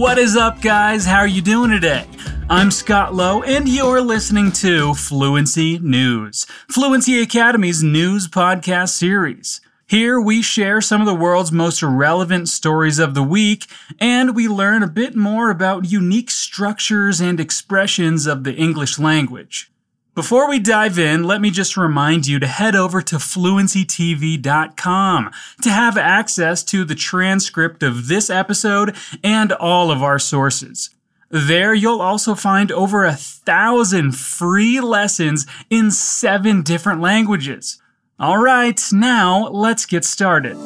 What is up, guys? How are you doing today? I'm Scott Lowe, and you're listening to Fluency News, Fluency Academy's news podcast series. Here we share some of the world's most relevant stories of the week, and we learn a bit more about unique structures and expressions of the English language. Before we dive in, let me just remind you to head over to fluencytv.com to have access to the transcript of this episode and all of our sources. There, you'll also find over a thousand free lessons in seven different languages. All right, now let's get started.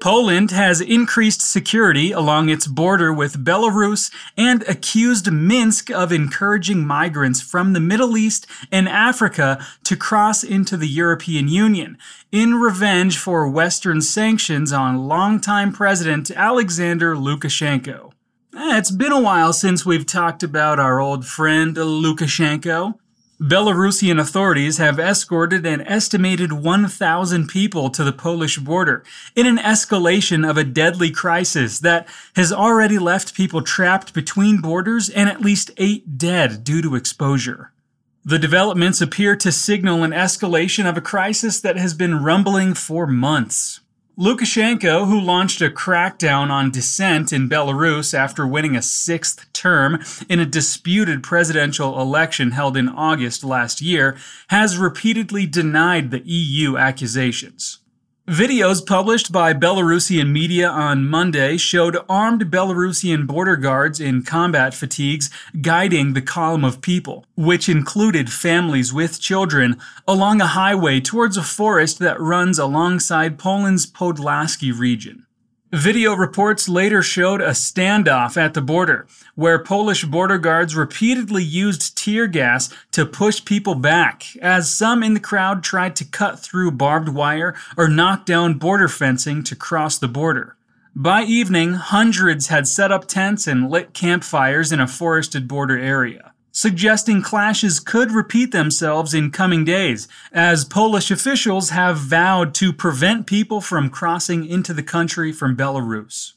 Poland has increased security along its border with Belarus and accused Minsk of encouraging migrants from the Middle East and Africa to cross into the European Union in revenge for Western sanctions on longtime President Alexander Lukashenko. Eh, it's been a while since we've talked about our old friend Lukashenko. Belarusian authorities have escorted an estimated 1,000 people to the Polish border in an escalation of a deadly crisis that has already left people trapped between borders and at least eight dead due to exposure. The developments appear to signal an escalation of a crisis that has been rumbling for months. Lukashenko, who launched a crackdown on dissent in Belarus after winning a sixth term in a disputed presidential election held in August last year, has repeatedly denied the EU accusations. Videos published by Belarusian media on Monday showed armed Belarusian border guards in combat fatigues guiding the column of people, which included families with children, along a highway towards a forest that runs alongside Poland's Podlaski region. Video reports later showed a standoff at the border, where Polish border guards repeatedly used tear gas to push people back, as some in the crowd tried to cut through barbed wire or knock down border fencing to cross the border. By evening, hundreds had set up tents and lit campfires in a forested border area suggesting clashes could repeat themselves in coming days, as Polish officials have vowed to prevent people from crossing into the country from Belarus.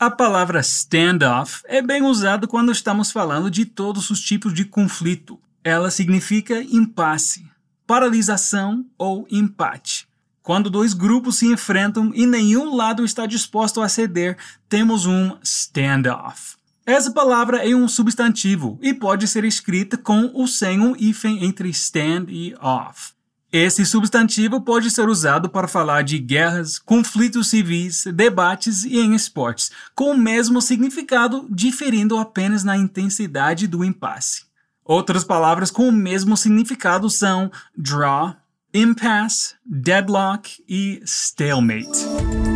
A palavra standoff é bem usada quando estamos falando de todos os tipos de conflito. Ela significa impasse, paralisação ou empate. Quando dois grupos se enfrentam e nenhum lado está disposto a ceder, temos um standoff. Essa palavra é um substantivo e pode ser escrita com ou sem um hífen entre stand e off. Esse substantivo pode ser usado para falar de guerras, conflitos civis, debates e em esportes, com o mesmo significado, diferindo apenas na intensidade do impasse. Outras palavras com o mesmo significado são draw, impasse, deadlock e stalemate.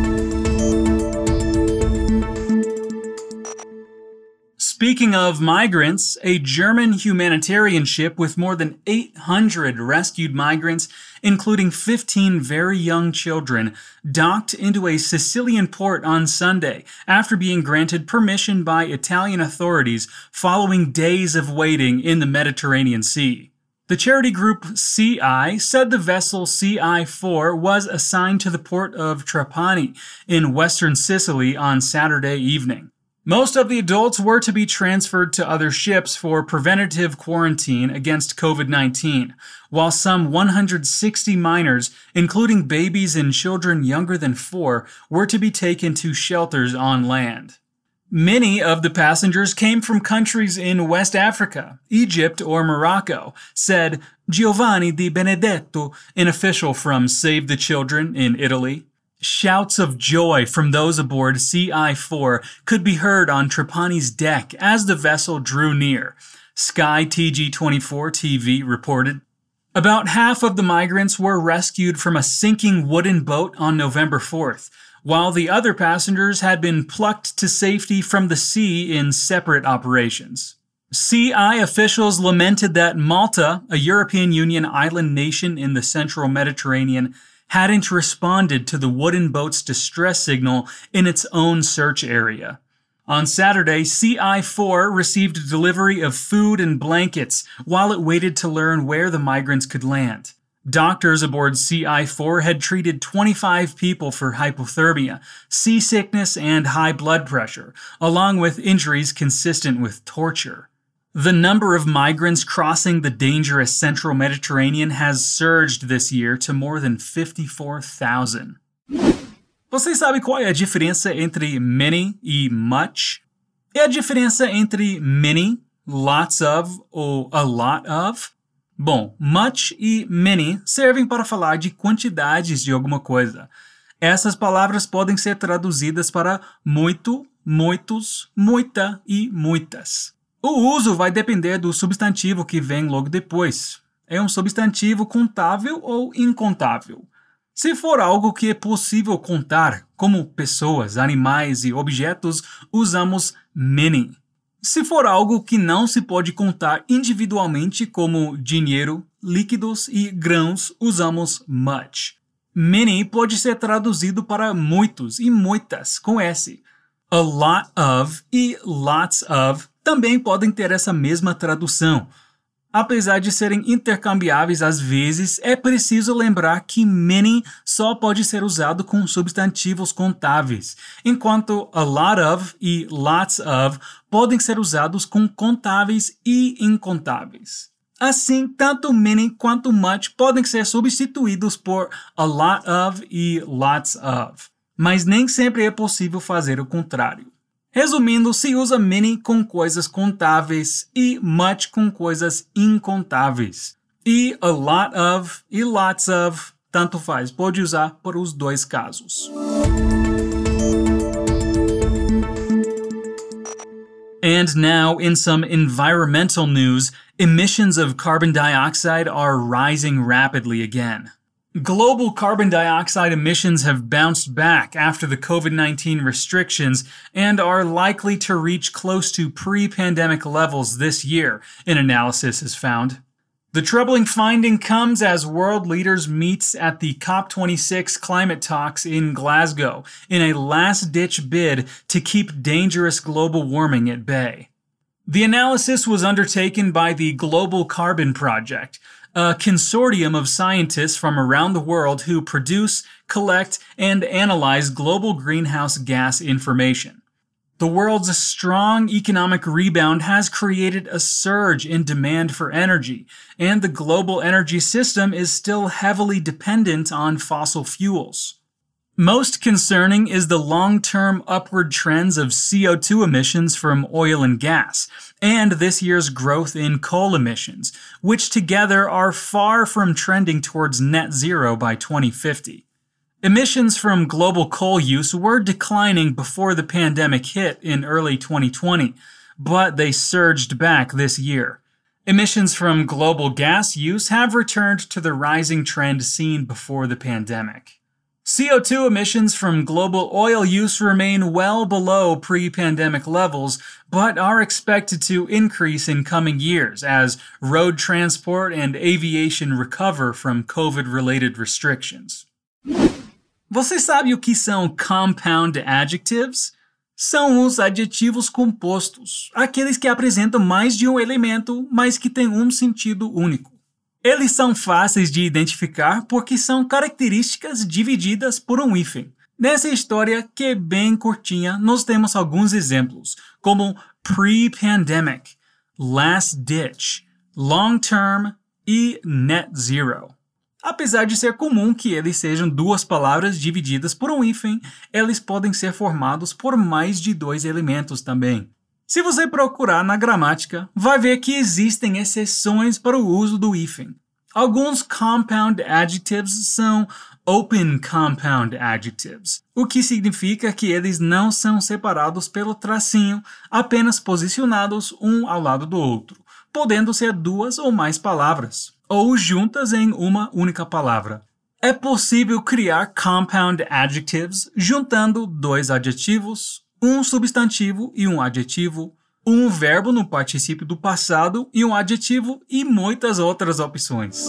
Speaking of migrants, a German humanitarian ship with more than 800 rescued migrants, including 15 very young children, docked into a Sicilian port on Sunday after being granted permission by Italian authorities following days of waiting in the Mediterranean Sea. The charity group Sea-Eye said the vessel Sea-Eye 4 was assigned to the port of Trapani in western Sicily on Saturday evening. Most of the adults were to be transferred to other ships for preventative quarantine against COVID 19, while some 160 minors, including babies and children younger than four, were to be taken to shelters on land. Many of the passengers came from countries in West Africa, Egypt, or Morocco, said Giovanni Di Benedetto, an official from Save the Children in Italy. Shouts of joy from those aboard Sea-Eye 4 could be heard on Trapani's deck as the vessel drew near. Sky TG 24 TV reported. About half of the migrants were rescued from a sinking wooden boat on November 4th, while the other passengers had been plucked to safety from the sea in separate operations. Sea-Eye officials lamented that Malta, a European Union island nation in the central Mediterranean, hadn't responded to the wooden boat's distress signal in its own search area. On Saturday, Sea-Eye 4 received a delivery of food and blankets while it waited to learn where the migrants could land. Doctors aboard Sea-Eye 4 had treated 25 people for hypothermia, seasickness, and high blood pressure, along with injuries consistent with torture. The number of migrants crossing the dangerous central Mediterranean has surged this year to more than 54,000. Você sabe qual é a diferença entre many e much? É a diferença entre many, lots of ou a lot of? Bom, much e many servem para falar de quantidades de alguma coisa. Essas palavras podem ser traduzidas para muito, muitos, muita e muitas. O uso vai depender do substantivo que vem logo depois. É um substantivo contável ou incontável? Se for algo que é possível contar, como pessoas, animais e objetos, usamos many. Se for algo que não se pode contar individualmente, como dinheiro, líquidos e grãos, usamos much. Many pode ser traduzido para muitos e muitas, com S. A lot of e lots of também podem ter essa mesma tradução. Apesar de serem intercambiáveis às vezes, é preciso lembrar que many só pode ser usado com substantivos contáveis, enquanto a lot of e lots of podem ser usados com contáveis e incontáveis. Assim, tanto many quanto much podem ser substituídos por a lot of e lots of, mas nem sempre é possível fazer o contrário. Resumindo, se usa many com coisas contáveis e much com coisas incontáveis. E a lot of e lots of, tanto faz, pode usar para os dois casos. And now, in some environmental news, emissions of carbon dioxide are rising rapidly again. Global carbon dioxide emissions have bounced back after the COVID 19 restrictions and are likely to reach close to pre pandemic levels this year, an analysis has found. The troubling finding comes as world leaders meet at the COP26 climate talks in Glasgow in a last ditch bid to keep dangerous global warming at bay. The analysis was undertaken by the Global Carbon Project, a consortium of scientists from around the world who produce, collect, and analyze global greenhouse gas information. The world's strong economic rebound has created a surge in demand for energy, and the global energy system is still heavily dependent on fossil fuels. Most concerning is the long term upward trends of CO2 emissions from oil and gas, and this year's growth in coal emissions, which together are far from trending towards net zero by 2050. Emissions from global coal use were declining before the pandemic hit in early 2020, but they surged back this year. Emissions from global gas use have returned to the rising trend seen before the pandemic. CO2 emissions from global oil use remain well below pre pandemic levels, but are expected to increase in coming years as road transport and aviation recover from COVID related restrictions. Você sabe o que são compound adjectives? São os adjetivos compostos, aqueles que apresentam mais de um elemento, mas que têm um sentido único. Eles são fáceis de identificar porque são características divididas por um hífen. Nessa história, que é bem curtinha, nós temos alguns exemplos, como pre-pandemic, last ditch, long term e net zero. Apesar de ser comum que eles sejam duas palavras divididas por um hífen, eles podem ser formados por mais de dois elementos também. Se você procurar na gramática, vai ver que existem exceções para o uso do hífen. Alguns compound adjectives são open compound adjectives, o que significa que eles não são separados pelo tracinho, apenas posicionados um ao lado do outro, podendo ser duas ou mais palavras, ou juntas em uma única palavra. É possível criar compound adjectives juntando dois adjetivos, um substantivo e um adjetivo, um verbo no particípio do passado e um adjetivo e muitas outras opções.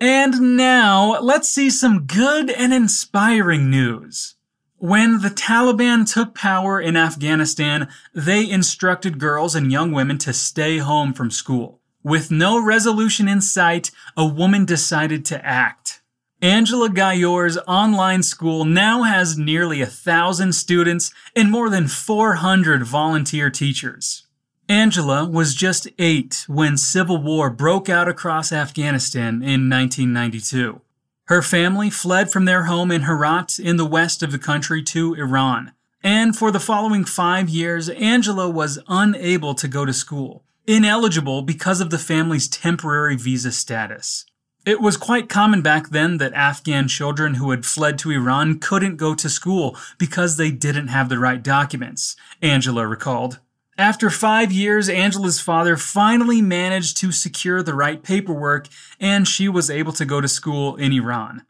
And now, let's see some good and inspiring news. When the Taliban took power in Afghanistan, they instructed girls and young women to stay home from school. With no resolution in sight, a woman decided to act. Angela Ghayour's online school now has nearly a thousand students and more than 400 volunteer teachers. Angela was just eight when civil war broke out across Afghanistan in 1992. Her family fled from their home in Herat in the west of the country to Iran. And for the following five years, Angela was unable to go to school, ineligible because of the family's temporary visa status. It was quite common back then that Afghan children who had fled to Iran couldn't go to school because they didn't have the right documents, Angela recalled. After five years, Angela's father finally managed to secure the right paperwork and she was able to go to school in Iran.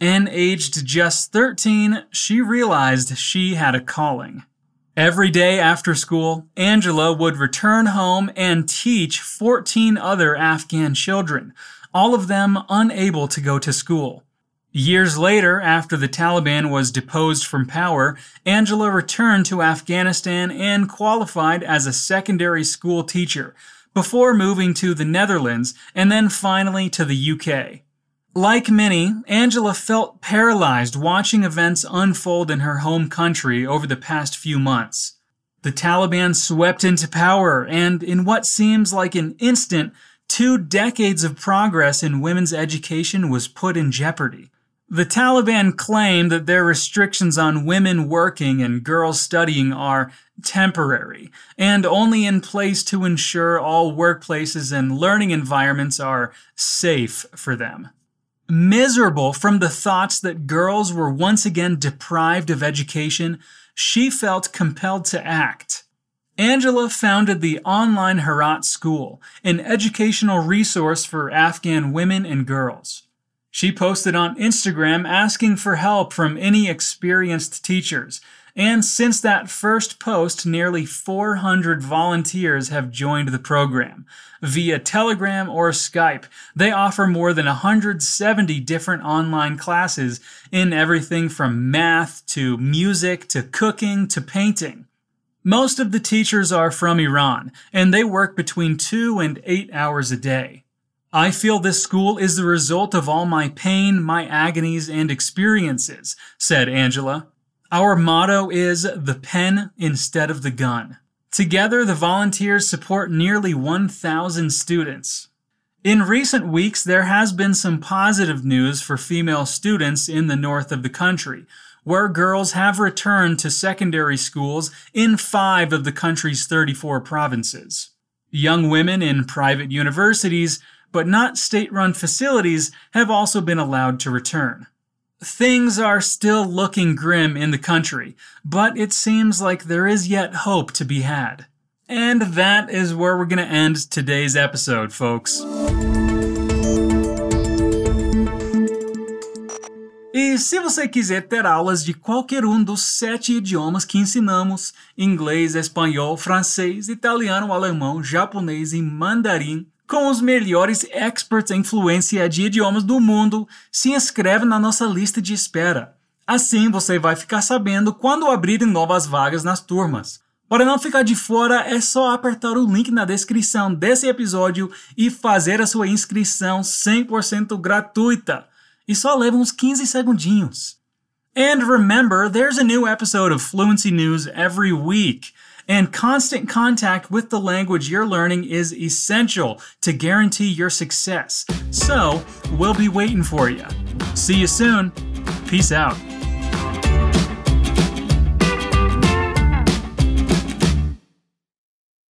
And aged just 13, she realized she had a calling. Every day after school, Angela would return home and teach 14 other Afghan children, all of them unable to go to school. Years later, after the Taliban was deposed from power, Angela returned to Afghanistan and qualified as a secondary school teacher, before moving to the Netherlands and then finally to the UK. Like many, Angela felt paralyzed watching events unfold in her home country over the past few months. The Taliban swept into power, and in what seems like an instant, two decades of progress in women's education was put in jeopardy. The Taliban claim that their restrictions on women working and girls studying are temporary and only in place to ensure all workplaces and learning environments are safe for them. Miserable from the thoughts that girls were once again deprived of education, she felt compelled to act. Angela founded the online Herat School, an educational resource for Afghan women and girls. She posted on Instagram asking for help from any experienced teachers. And since that first post, nearly 400 volunteers have joined the program. Via Telegram or Skype, they offer more than 170 different online classes in everything from math to music to cooking to painting. Most of the teachers are from Iran, and they work between two and eight hours a day. I feel this school is the result of all my pain, my agonies, and experiences, said Angela. Our motto is the pen instead of the gun. Together, the volunteers support nearly 1,000 students. In recent weeks, there has been some positive news for female students in the north of the country, where girls have returned to secondary schools in five of the country's 34 provinces. Young women in private universities but not state run facilities have also been allowed to return. Things are still looking grim in the country, but it seems like there is yet hope to be had. And that is where we're going to end today's episode, folks. E se você quiser ter aulas de qualquer um dos sete idiomas que ensinamos inglês, espanhol, francês, italiano, alemão, japonês e mandarim com os melhores experts em fluência de idiomas do mundo, se inscreve na nossa lista de espera. Assim você vai ficar sabendo quando abrirem novas vagas nas turmas. Para não ficar de fora, é só apertar o link na descrição desse episódio e fazer a sua inscrição 100% gratuita. E só leva uns 15 segundinhos. And remember, there's a new episode of Fluency News every week. And constant contact with the language you're learning is essential to guarantee your success. So, we'll be waiting for you. See you soon. Peace out.